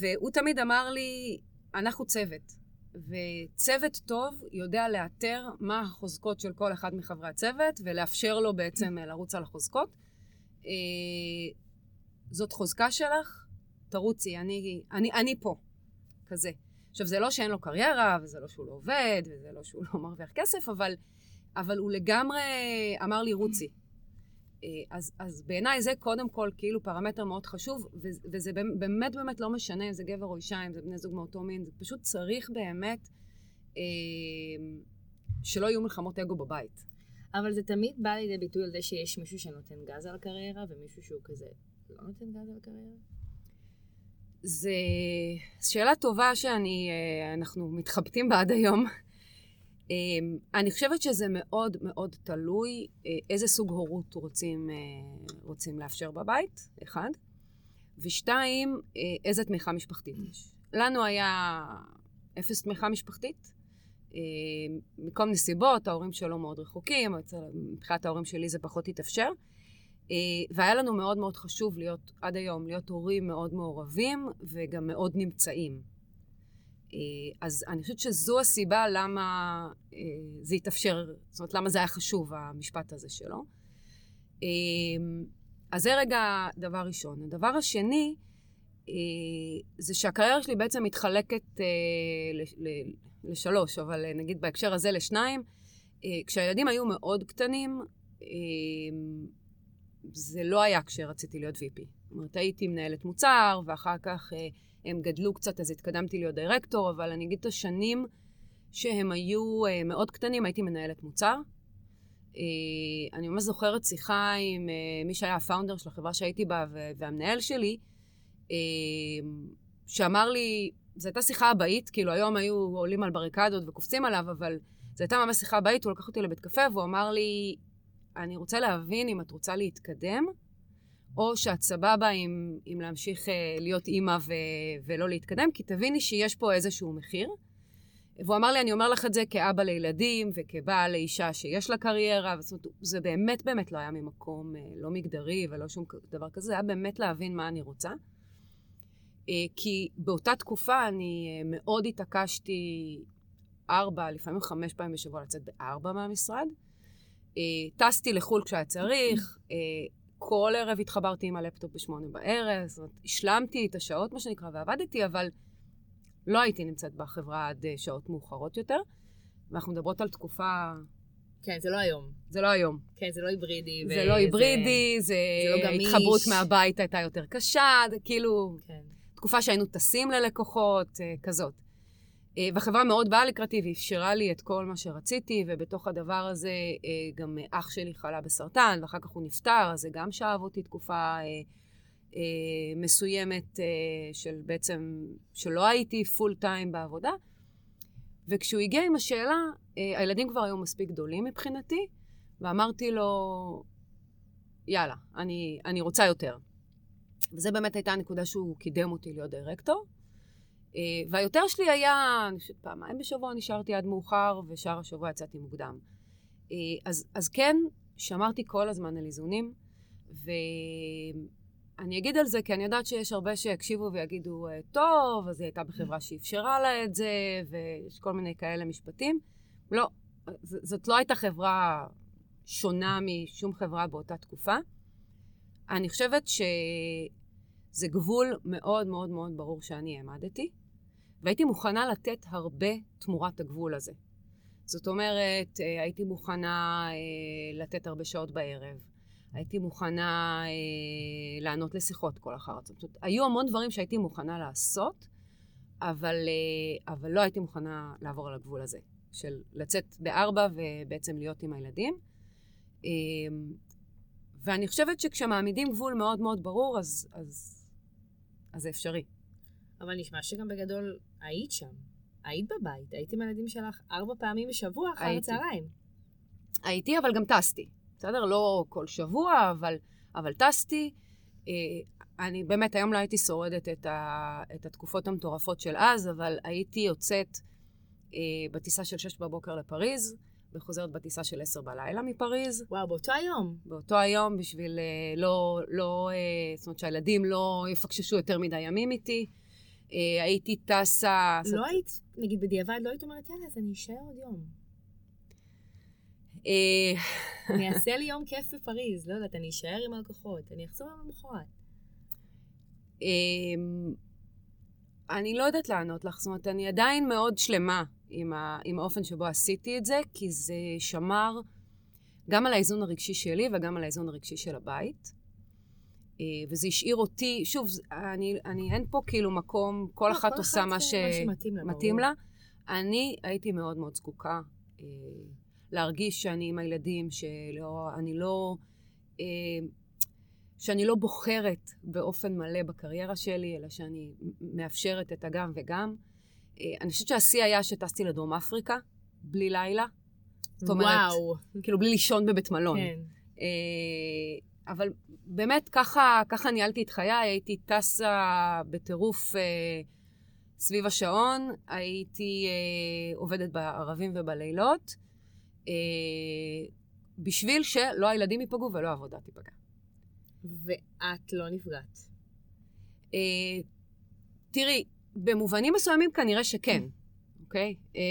והוא תמיד אמר לי, אנחנו צוות. וצוות טוב יודע לאתר מה החוזקות של כל אחד מחברי הצוות ולאפשר לו בעצם אה, לרוץ על החוזקות. אה, זאת חוזקה שלך, תרוצי, אני, אני, אני פה, כזה. עכשיו, זה לא שאין לו קריירה, וזה לא שהוא לא עובד, וזה לא שהוא לא מרוויח כסף, אבל, אבל הוא לגמרי אמר לי, רוצי. אה, אז, אז בעיניי זה קודם כל כאילו פרמטר מאוד חשוב, וזה באמת באמת לא משנה אם זה גבר או אישה, אם זה בני זוג מאותו מין, זה פשוט צריך באמת אה, שלא יהיו מלחמות אגו בבית. אבל זה תמיד בא לידי ביטוי על זה שיש מישהו שנותן גז על הקריירה, ומישהו שהוא כזה לא נותן גז על הקריירה? זו שאלה טובה שאנחנו אה, מתחבטים בה עד היום. אמ, אני חושבת שזה מאוד מאוד תלוי אה, איזה סוג הורות רוצים, אה, רוצים לאפשר בבית, אחד, ושתיים, אה, איזה תמיכה משפחתית יש. לנו היה אפס תמיכה משפחתית, מכל מיני סיבות, ההורים שלו מאוד רחוקים, מבחינת ההורים שלי זה פחות התאפשר. והיה לנו מאוד מאוד חשוב להיות, עד היום, להיות הורים מאוד מעורבים וגם מאוד נמצאים. אה, אז אני חושבת שזו הסיבה למה אה, זה התאפשר, זאת אומרת, למה זה היה חשוב, המשפט הזה שלו. אה, אז זה רגע דבר ראשון. הדבר השני, זה שהקריירה שלי בעצם מתחלקת לשלוש, אבל נגיד בהקשר הזה לשניים. כשהילדים היו מאוד קטנים, זה לא היה כשרציתי להיות VP. זאת אומרת, הייתי מנהלת מוצר, ואחר כך הם גדלו קצת, אז התקדמתי להיות דירקטור, אבל אני אגיד את השנים שהם היו uh, מאוד קטנים, הייתי מנהלת מוצר. Uh, אני ממש זוכרת שיחה עם uh, מי שהיה הפאונדר של החברה שהייתי בה והמנהל שלי, שאמר לי, זו הייתה שיחה אבאית, כאילו היום היו עולים על בריקדות וקופצים עליו, אבל זו הייתה ממש שיחה אבאית, הוא לקח אותי לבית קפה והוא אמר לי, אני רוצה להבין אם את רוצה להתקדם, או שאת סבבה עם, עם להמשיך uh, להיות אימא ו, ולא להתקדם, כי תביני שיש פה איזשהו מחיר. והוא אמר לי, אני אומר לך את זה כאבא לילדים וכבעל לאישה שיש לה קריירה, זאת אומרת, זה באמת באמת לא היה ממקום uh, לא מגדרי ולא שום דבר כזה, זה היה באמת להבין מה אני רוצה. Uh, כי באותה תקופה אני מאוד התעקשתי ארבע, לפעמים חמש פעמים בשבוע לצאת בארבע מהמשרד. טסתי לחו"ל כשהיה צריך, כל ערב התחברתי עם הלפטופ בשמונה בערב, זאת אומרת, השלמתי את השעות, מה שנקרא, ועבדתי, אבל לא הייתי נמצאת בחברה עד אה, שעות מאוחרות יותר. ואנחנו מדברות על תקופה... כן, זה לא היום. זה לא היום. כן, זה לא היברידי. זה לא היברידי, זה, זה לא גמיש. התחברות מהבית הייתה יותר קשה, זה כאילו... כן. תקופה שהיינו טסים ללקוחות, אה, כזאת. אה, והחברה מאוד באה לקראתי ואפשרה לי את כל מה שרציתי, ובתוך הדבר הזה אה, גם אח שלי חלה בסרטן, ואחר כך הוא נפטר, אז זה גם שאב אותי תקופה אה, מסוימת של בעצם, שלא הייתי פול טיים בעבודה. וכשהוא הגיע עם השאלה, הילדים כבר היו מספיק גדולים מבחינתי, ואמרתי לו, יאללה, אני, אני רוצה יותר. וזו באמת הייתה הנקודה שהוא קידם אותי להיות דירקטור. אה, והיותר שלי היה, אני חושבת, פעמיים בשבוע נשארתי עד מאוחר, ושאר השבוע יצאתי מוקדם. אה, אז, אז כן, שמרתי כל הזמן על איזונים, ואני אגיד על זה, כי אני יודעת שיש הרבה שיקשיבו ויגידו, אה, טוב, אז היא הייתה בחברה שאפשרה לה את זה, ויש כל מיני כאלה משפטים. לא, זאת לא הייתה חברה שונה משום חברה באותה תקופה. אני חושבת שזה גבול מאוד מאוד מאוד ברור שאני העמדתי, והייתי מוכנה לתת הרבה תמורת הגבול הזה. זאת אומרת, אה, הייתי מוכנה אה, לתת הרבה שעות בערב, הייתי מוכנה אה, לענות לשיחות כל אחר הצהריים. היו המון דברים שהייתי מוכנה לעשות, אבל, אבל לא הייתי מוכנה לעבור על הגבול הזה, של לצאת בארבע ובעצם להיות עם הילדים. ואני חושבת שכשמעמידים גבול מאוד מאוד ברור, אז, אז, אז זה אפשרי. אבל נשמע שגם בגדול היית שם. היית בבית, היית עם הילדים שלך ארבע פעמים בשבוע אחר הצהריים. הייתי, אבל גם טסתי. בסדר? לא כל שבוע, אבל, אבל טסתי. אה, אני באמת היום לא הייתי שורדת את, ה, את התקופות המטורפות של אז, אבל הייתי יוצאת אה, בטיסה של שש בבוקר לפריז, וחוזרת בטיסה של עשר בלילה מפריז. וואו, באותו היום. באותו היום, בשביל אה, לא, לא, אה, זאת אומרת שהילדים לא יפקששו יותר מדי ימים איתי. אה, הייתי טסה... לא היית, נגיד בדיעבד, לא היית אומרת, יאללה, אז אני אשאר עוד יום. אני אעשה לי יום כיף בפריז, לא יודעת, אני אשאר עם הלקוחות, אני אחזור יום למחרת. אני לא יודעת לענות לך, זאת אומרת, אני עדיין מאוד שלמה עם, ה, עם האופן שבו עשיתי את זה, כי זה שמר גם על האיזון הרגשי שלי וגם על האיזון הרגשי של הבית. אה, וזה השאיר אותי, שוב, אני, אני אין פה כאילו מקום, כל לא, אחת כל עושה מה, ש... מה שמתאים לה. אני הייתי מאוד מאוד זקוקה אה, להרגיש שאני עם הילדים, שלא, אני לא, אה, שאני לא בוחרת באופן מלא בקריירה שלי, אלא שאני מאפשרת את הגם וגם. אה, אני חושבת שהשיא היה שטסתי לדרום אפריקה, בלי לילה. זאת אומרת, וואו. כאילו בלי לישון בבית מלון. כן. אה, אבל באמת, ככה, ככה ניהלתי את חיי, הייתי טסה בטירוף אה, סביב השעון, הייתי אה, עובדת בערבים ובלילות, אה, בשביל שלא הילדים ייפגעו ולא העבודה תיפגע. ואת לא נפגעת. אה, תראי, במובנים מסוימים כנראה שכן, אוקיי? אה,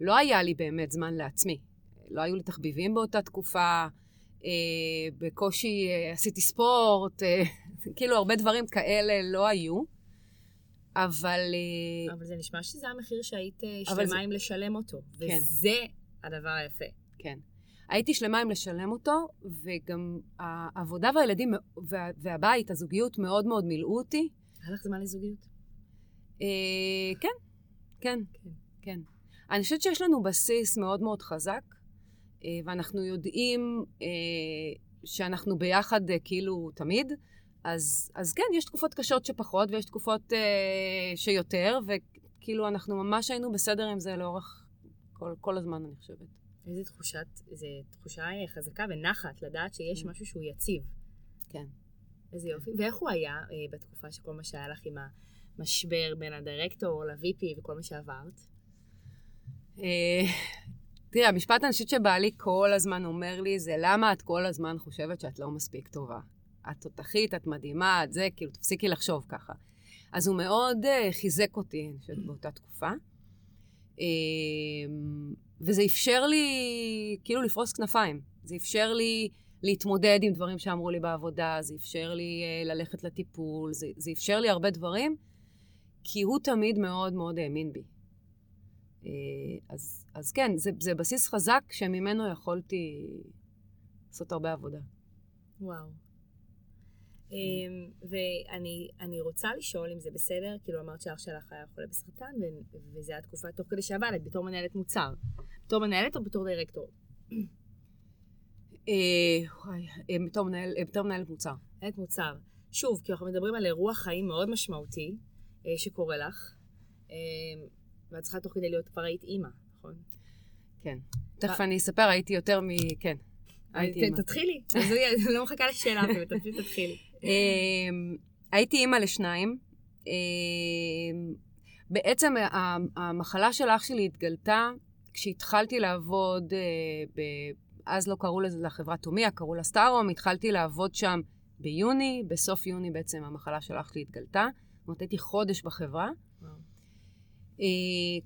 לא היה לי באמת זמן לעצמי. לא היו לי תחביבים באותה תקופה, בקושי אה, עשיתי ספורט, אה, כאילו הרבה דברים כאלה לא היו. אבל... אה, אבל זה נשמע שזה המחיר שהיית אה, שלמה זה... עם לשלם אותו. כן. וזה הדבר היפה. כן. הייתי שלמה עם לשלם אותו, וגם העבודה והילדים וה, והבית, הזוגיות, מאוד מאוד מילאו אותי. היה לך זמן לזוגיות? אה, כן, כן, כן, כן. אני חושבת שיש לנו בסיס מאוד מאוד חזק, אה, ואנחנו יודעים אה, שאנחנו ביחד אה, כאילו תמיד. אז, אז כן, יש תקופות קשות שפחות, ויש תקופות אה, שיותר, וכאילו אנחנו ממש היינו בסדר עם זה לאורך כל, כל הזמן, אני חושבת. איזה תחושת, איזו תחושה חזקה ונחת לדעת שיש mm. משהו שהוא יציב. כן. איזה יופי. ואיך הוא היה אה, בתקופה שכל מה שהיה לך עם ה... משבר בין הדירקטור ל-VP וכל מה שעברת? אה, תראה, המשפט אני חושבת שבעלי כל הזמן אומר לי זה למה את כל הזמן חושבת שאת לא מספיק טובה. את תותחית, את מדהימה, את זה, כאילו, תפסיקי לחשוב ככה. אז הוא מאוד uh, חיזק אותי, אני חושבת, באותה תקופה. Uh, וזה אפשר לי, כאילו, לפרוס כנפיים. זה אפשר לי להתמודד עם דברים שאמרו לי בעבודה, זה אפשר לי uh, ללכת לטיפול, זה, זה אפשר לי הרבה דברים. כי הוא תמיד מאוד מאוד האמין בי. אה, אז, אז כן, זה, זה בסיס חזק שממנו יכולתי לעשות הרבה עבודה. וואו. אמ, ואני רוצה לשאול אם זה בסדר, כאילו אמרת שאח שלך היה חולה בסרטן, וזו הייתה תקופה תוך כדי שעבדת, בתור מנהלת מוצר. בתור מנהלת או בתור דירקטור? אה, אה, בתור מנהלת מוצר. מנהלת מוצר. שוב, כי אנחנו מדברים על אירוע חיים מאוד משמעותי שקורה לך, אה, ואת צריכה תוך כדי להיות, כבר היית אימא, נכון? כן. תכף אני אספר, הייתי יותר מ... כן. הייתי אימא. תתחילי, אז אני לא מחכה לשאלה, פשוט תתחילי. אמ, הייתי אימא לשניים. אמ, בעצם המחלה של אח שלי התגלתה כשהתחלתי לעבוד, אה. אז לא קראו לזה לחברת תומיה, קראו לה סטארום, התחלתי לעבוד שם ביוני, בסוף יוני בעצם המחלה של אח שלי התגלתה. זאת אומרת, הייתי חודש בחברה. אה,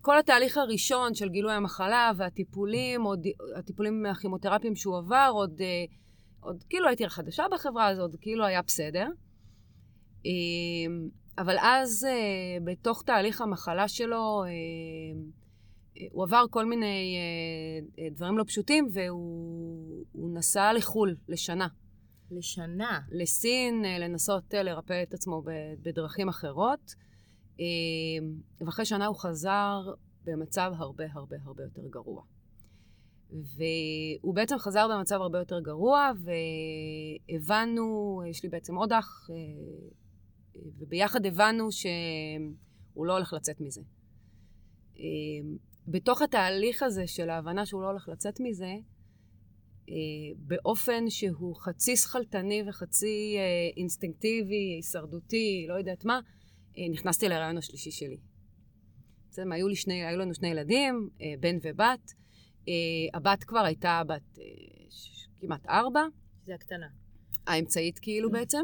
כל התהליך הראשון של גילוי המחלה והטיפולים, עוד, הטיפולים הכימותרפיים שהוא עבר, עוד, אה, עוד כאילו הייתי חדשה בחברה הזאת, כאילו היה בסדר. אבל אז, בתוך תהליך המחלה שלו, הוא עבר כל מיני אה, אה, דברים לא פשוטים, והוא נסע לחו"ל לשנה. לשנה? לסין, אה, לנסות אה, לרפא את עצמו בדרכים אחרות. אה, ואחרי שנה הוא חזר במצב הרבה הרבה הרבה יותר גרוע. והוא בעצם חזר במצב הרבה יותר גרוע, והבנו, יש לי בעצם עוד אח, אה, וביחד הבנו שהוא לא הולך לצאת מזה. בתוך התהליך הזה של ההבנה שהוא לא הולך לצאת מזה, אה, באופן שהוא חצי שכלתני וחצי אה, אינסטינקטיבי, הישרדותי, לא יודעת מה, נכנסתי להיריון השלישי שלי. בעצם היו, שני, היו לנו שני ילדים, אה, בן ובת. אה, הבת כבר הייתה בת אה, כמעט ארבע. זה הקטנה. האמצעית כאילו בעצם.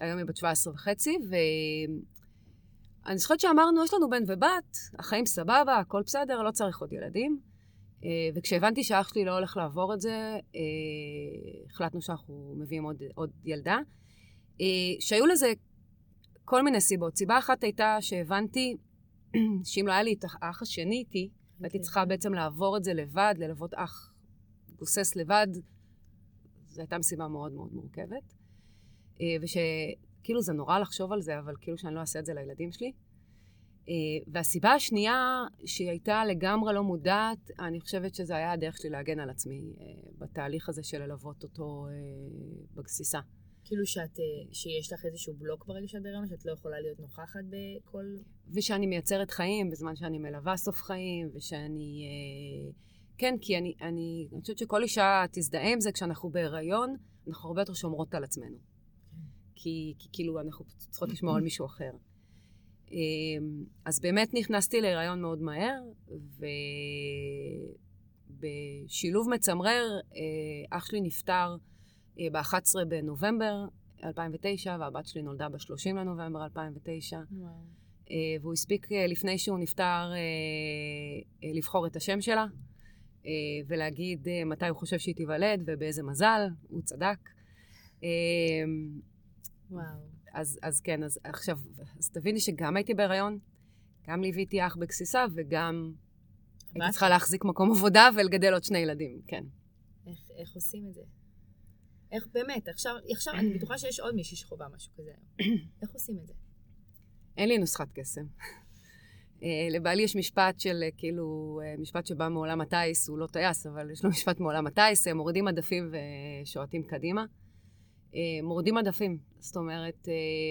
היום היא בת 17 וחצי, ו... אני זוכרת שאמרנו, יש לנו בן ובת, החיים סבבה, הכל בסדר, לא צריך עוד ילדים. אה, וכשהבנתי שאח שלי לא הולך לעבור את זה, אה, החלטנו שאנחנו מביאים עוד, עוד ילדה. אה, שהיו לזה כל מיני סיבות. סיבה אחת הייתה שהבנתי שאם לא היה לי את האח השני איתי, okay. הייתי אוקיי. צריכה בעצם לעבור את זה לבד, ללוות אח גוסס לבד, זו הייתה משימה מאוד מאוד מורכבת. וש... כאילו זה נורא לחשוב על זה, אבל כאילו שאני לא אעשה את זה לילדים שלי. Uh, והסיבה השנייה, שהיא הייתה לגמרי לא מודעת, אני חושבת שזה היה הדרך שלי להגן על עצמי uh, בתהליך הזה של ללוות אותו בגסיסה. כאילו שאת, uh, שיש לך איזשהו בלוק ברגע שאת בהיריון, שאת לא יכולה להיות נוכחת בכל... ושאני מייצרת חיים בזמן שאני מלווה סוף חיים, ושאני... Uh, כן, כי אני, אני, אני חושבת שכל אישה תזדהה עם זה, כשאנחנו בהיריון, אנחנו הרבה יותר שומרות על עצמנו. כי, כי כאילו אנחנו צריכות לשמור על מישהו אחר. אמ, אז באמת נכנסתי להיריון מאוד מהר, ובשילוב מצמרר, אה, אח שלי נפטר אה, ב-11 בנובמבר 2009, והבת שלי נולדה ב-30 לנובמבר 2009. וואו. אה, והוא הספיק לפני שהוא נפטר לבחור את השם שלה, ולהגיד מתי הוא חושב שהיא תיוולד ובאיזה מזל, הוא צדק. וואו. אז, אז כן, אז עכשיו, אז תביני שגם הייתי בהיריון, גם ליוויתי אח בגסיסה, וגם הייתי צריכה להחזיק מקום עבודה ולגדל עוד שני ילדים, כן. איך, איך עושים את זה? איך באמת, עכשיו, עכשיו אני בטוחה שיש עוד מישהי שחווה משהו כזה היום. איך עושים את זה? אין לי נוסחת קסם. אה, לבעלי יש משפט של, אה, כאילו, אה, משפט שבא מעולם הטיס, הוא לא טייס, אבל יש לו משפט מעולם הטיס, מורידים עדפים ושועטים קדימה. מורדים עדפים. זאת אומרת,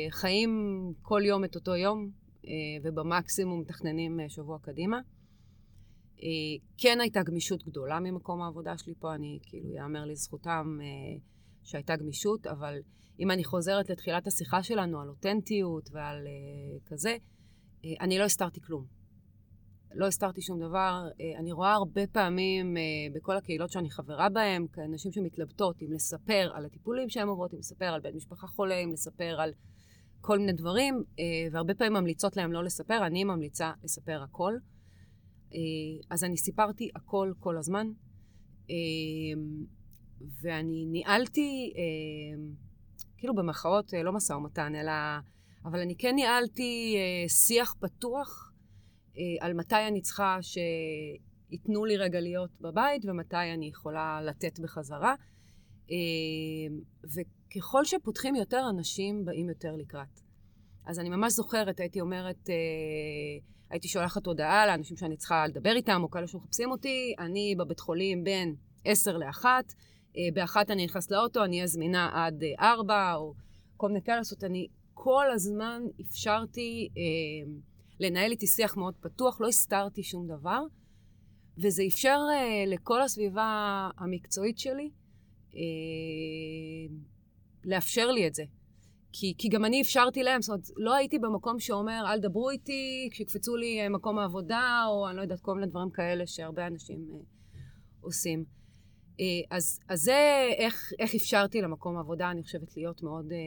חיים כל יום את אותו יום, ובמקסימום מתכננים שבוע קדימה. כן הייתה גמישות גדולה ממקום העבודה שלי פה, אני, כאילו, יאמר לזכותם שהייתה גמישות, אבל אם אני חוזרת לתחילת השיחה שלנו על אותנטיות ועל כזה, אני לא הסתרתי כלום. לא הסתרתי שום דבר. אה, אני רואה הרבה פעמים אה, בכל הקהילות שאני חברה בהן, כאנשים שמתלבטות אם לספר על הטיפולים שהן עוברות, אם לספר על בן משפחה חולה, אם לספר על כל מיני דברים, אה, והרבה פעמים ממליצות להם לא לספר, אני ממליצה לספר הכל. אז אני סיפרתי הכל כל הזמן, ואני ניהלתי, כאילו במחאות, לא משא ומתן, אלא... אבל אני כן ניהלתי שיח פתוח אה, על מתי אני צריכה שייתנו לי רגע להיות בבית ומתי אני יכולה לתת בחזרה. אה, וככל שפותחים יותר, אנשים באים יותר לקראת. אז אני ממש זוכרת, הייתי אומרת, אה, הייתי שולחת הודעה לאנשים שאני צריכה לדבר איתם, או כאלה שמחפשים אותי, אני בבית חולים בין 10 ל-1, באחת אני נכנס לאוטו, אני אהיה זמינה עד 4, או כל מיני כאלה לעשות, אני כל הזמן אפשרתי אה, לנהל איתי שיח מאוד פתוח, לא הסתרתי שום דבר, וזה אפשר אה, לכל הסביבה המקצועית שלי אה, לאפשר לי את זה. כי, כי גם אני אפשרתי להם, זאת אומרת, לא הייתי במקום שאומר, אל דברו איתי כשיקפצו לי אה, מקום העבודה, או אני לא יודעת, כל מיני דברים כאלה שהרבה אנשים אה, עושים. אה, אז, אז זה איך, איך אפשרתי למקום העבודה, אני חושבת, להיות מאוד אה,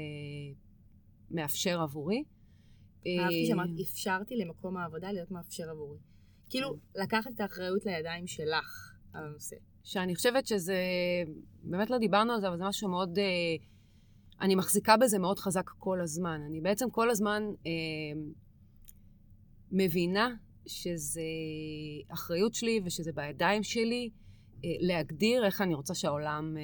מאפשר עבורי. אהבתי אה, שאמרת, אפשרתי למקום העבודה להיות מאפשר עבורי. כאילו, לקחת את האחריות לידיים שלך על הנושא. שאני חושבת שזה, באמת לא דיברנו על זה, אבל זה משהו מאוד, אה, אני מחזיקה בזה מאוד חזק כל הזמן. אני בעצם כל הזמן אה, מבינה שזה אחריות שלי ושזה בידיים שלי להגדיר איך אני רוצה שהעולם אה,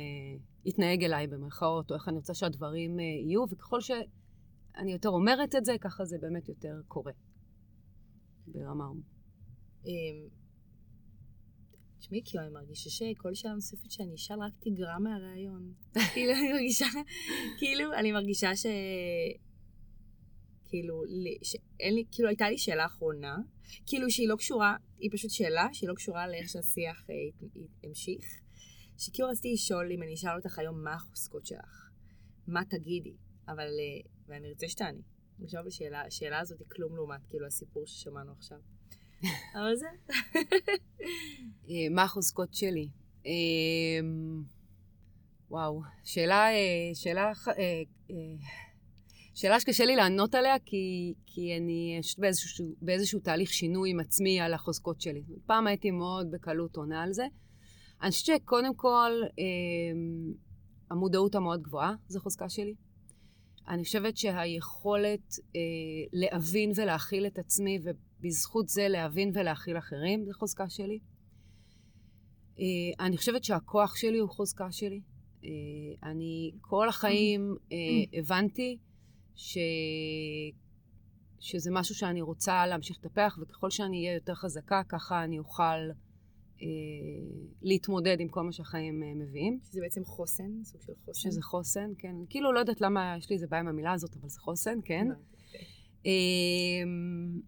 יתנהג אליי במרכאות, או איך אני רוצה שהדברים אה, יהיו, וככל שאני יותר אומרת את זה, ככה זה באמת יותר קורה. ברמה... אמ, תשמעי, כי אני מרגישה שכל שאלה נוספת שאני אשאל רק תגרע מהרעיון. כאילו, אני מרגישה, כאילו, אני מרגישה ש... כאילו, שאין לי, כאילו, הייתה לי שאלה אחרונה, כאילו שהיא לא קשורה, היא פשוט שאלה שהיא לא קשורה לאיך שהשיח אה, המשיך. שכאילו רציתי לשאול אם אני אשאל אותך היום מה החוזקות שלך, מה תגידי, אבל, אה, ואני ארצה שתעני. אני חושבת בשאלה, השאלה הזאת היא כלום לעומת כאילו הסיפור ששמענו עכשיו. אבל זה, אה, מה החוזקות שלי? וואו, שאלה, שאלה, שאלה שקשה לי לענות עליה, כי, כי אני פשוט באיזשהו, באיזשהו תהליך שינוי עם עצמי על החוזקות שלי. פעם הייתי מאוד בקלות עונה על זה. אני חושבת שקודם כל, אה, המודעות המאוד גבוהה זו חוזקה שלי. אני חושבת שהיכולת אה, להבין ולהכיל את עצמי, ובזכות זה להבין ולהכיל אחרים, זו חוזקה שלי. אה, אני חושבת שהכוח שלי הוא חוזקה שלי. אה, אני כל החיים אה, הבנתי ש... שזה משהו שאני רוצה להמשיך לטפח, וככל שאני אהיה יותר חזקה, ככה אני אוכל אה, להתמודד עם כל מה שהחיים אה, מביאים. שזה בעצם חוסן, סוג של חוסן. שזה חוסן, כן. כאילו, לא יודעת למה יש לי איזה בעיה עם המילה הזאת, אבל זה חוסן, כן. הבנתי. אמ,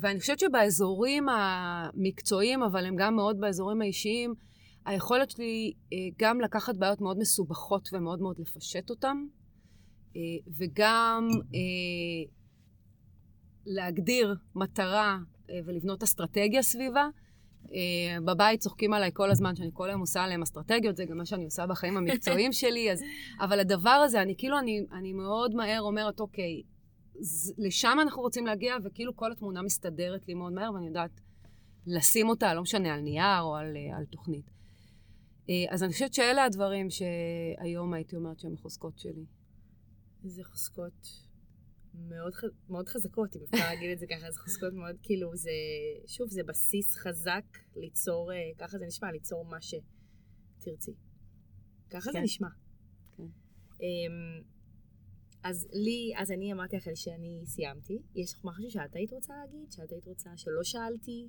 ואני חושבת שבאזורים המקצועיים, אבל הם גם מאוד באזורים האישיים, היכולת שלי אה, גם לקחת בעיות מאוד מסובכות ומאוד מאוד לפשט אותן, וגם אה, להגדיר מטרה אה, ולבנות אסטרטגיה סביבה. אה, בבית צוחקים עליי כל הזמן שאני כל היום עושה עליהם אסטרטגיות, זה גם מה שאני עושה בחיים המקצועיים שלי, אז, אבל הדבר הזה, אני כאילו, אני, אני מאוד מהר אומרת, אוקיי, לשם אנחנו רוצים להגיע, וכאילו כל התמונה מסתדרת לי מאוד מהר, ואני יודעת לשים אותה, לא משנה, על נייר או על, אה, על תוכנית. אה, אז אני חושבת שאלה הדברים שהיום הייתי אומרת שהם החוזקות שלי. זה חוזקות מאוד. מאוד חזקות, אם אפשר להגיד את זה ככה, זה חוזקות מאוד, כאילו, זה, שוב, זה בסיס חזק ליצור, אה, ככה זה נשמע, ליצור מה שתרצי. ככה זה כן. נשמע. כן. אמ, אז לי, אז אני אמרתי לך שאני סיימתי. יש לך משהו שאת היית רוצה להגיד? שאת היית רוצה, שלא שאלתי?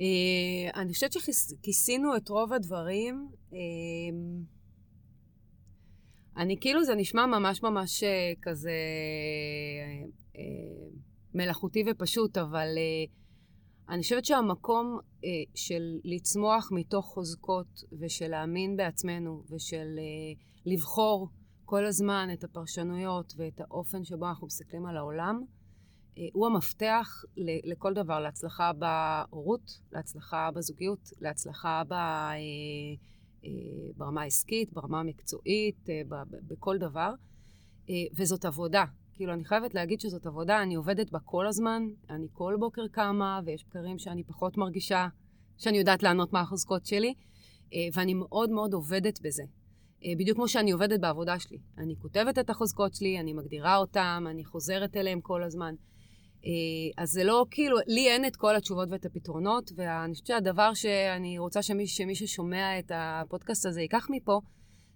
אה, אני חושבת שכיסינו את רוב הדברים. אה, אני כאילו, זה נשמע ממש ממש אה, כזה אה, מלאכותי ופשוט, אבל אה, אני חושבת שהמקום אה, של לצמוח מתוך חוזקות ושל להאמין בעצמנו ושל אה, לבחור כל הזמן את הפרשנויות ואת האופן שבו אנחנו מסתכלים על העולם, אה, הוא המפתח לכל דבר, להצלחה בהורות, להצלחה בזוגיות, להצלחה ב, אה, אה, ברמה העסקית, ברמה המקצועית, אה, בכל דבר. אה, וזאת עבודה. כאילו, אני חייבת להגיד שזאת עבודה, אני עובדת בה כל הזמן, אני כל בוקר קמה, ויש בקרים שאני פחות מרגישה שאני יודעת לענות מה החוזקות שלי, אה, ואני מאוד מאוד עובדת בזה. אה, בדיוק כמו שאני עובדת בעבודה שלי. אני כותבת את החוזקות שלי, אני מגדירה אותן, אני חוזרת אליהן כל הזמן. אה, אז זה לא כאילו, לי אין את כל התשובות ואת הפתרונות, ואני חושבת שהדבר שאני רוצה שמי, שמי ששומע את הפודקאסט הזה ייקח מפה,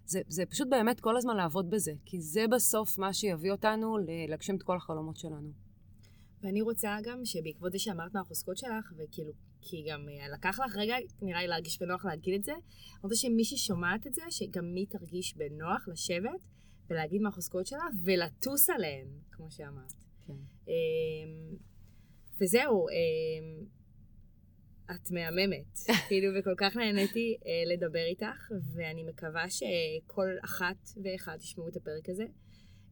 זה, זה פשוט באמת כל הזמן לעבוד בזה, כי זה בסוף מה שיביא אותנו להגשים את כל החלומות שלנו. ואני רוצה גם שבעקבות זה שאמרת מה החוזקות שלך, וכאילו, כי גם אה, לקח לך רגע, נראה לי להרגיש בנוח להגיד את זה. אני רוצה שמישהי שומעת את זה, שגם היא תרגיש בנוח לשבת ולהגיד מה החוזקות שלה, ולטוס עליהן, כמו שאמרת. כן. אמ, וזהו, אמ, את מהממת. כאילו, וכל כך נהניתי אה, לדבר איתך, ואני מקווה שכל אחת ואחד ישמעו את הפרק הזה,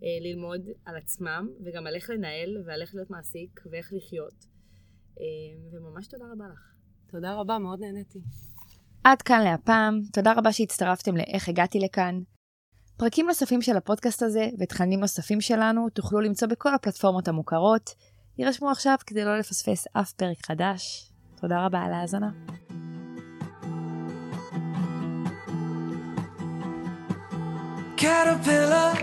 אה, ללמוד על עצמם, וגם על איך לנהל, ועל איך להיות מעסיק, ואיך לחיות. אה, וממש תודה רבה לך. תודה רבה, מאוד נהניתי. עד כאן להפעם, תודה רבה שהצטרפתם ל"איך הגעתי לכאן". פרקים נוספים של הפודקאסט הזה ותכנים נוספים שלנו תוכלו למצוא בכל הפלטפורמות המוכרות. יירשמו עכשיו כדי לא לפספס אף פרק חדש. תודה רבה על ההאזנה. caterpillar.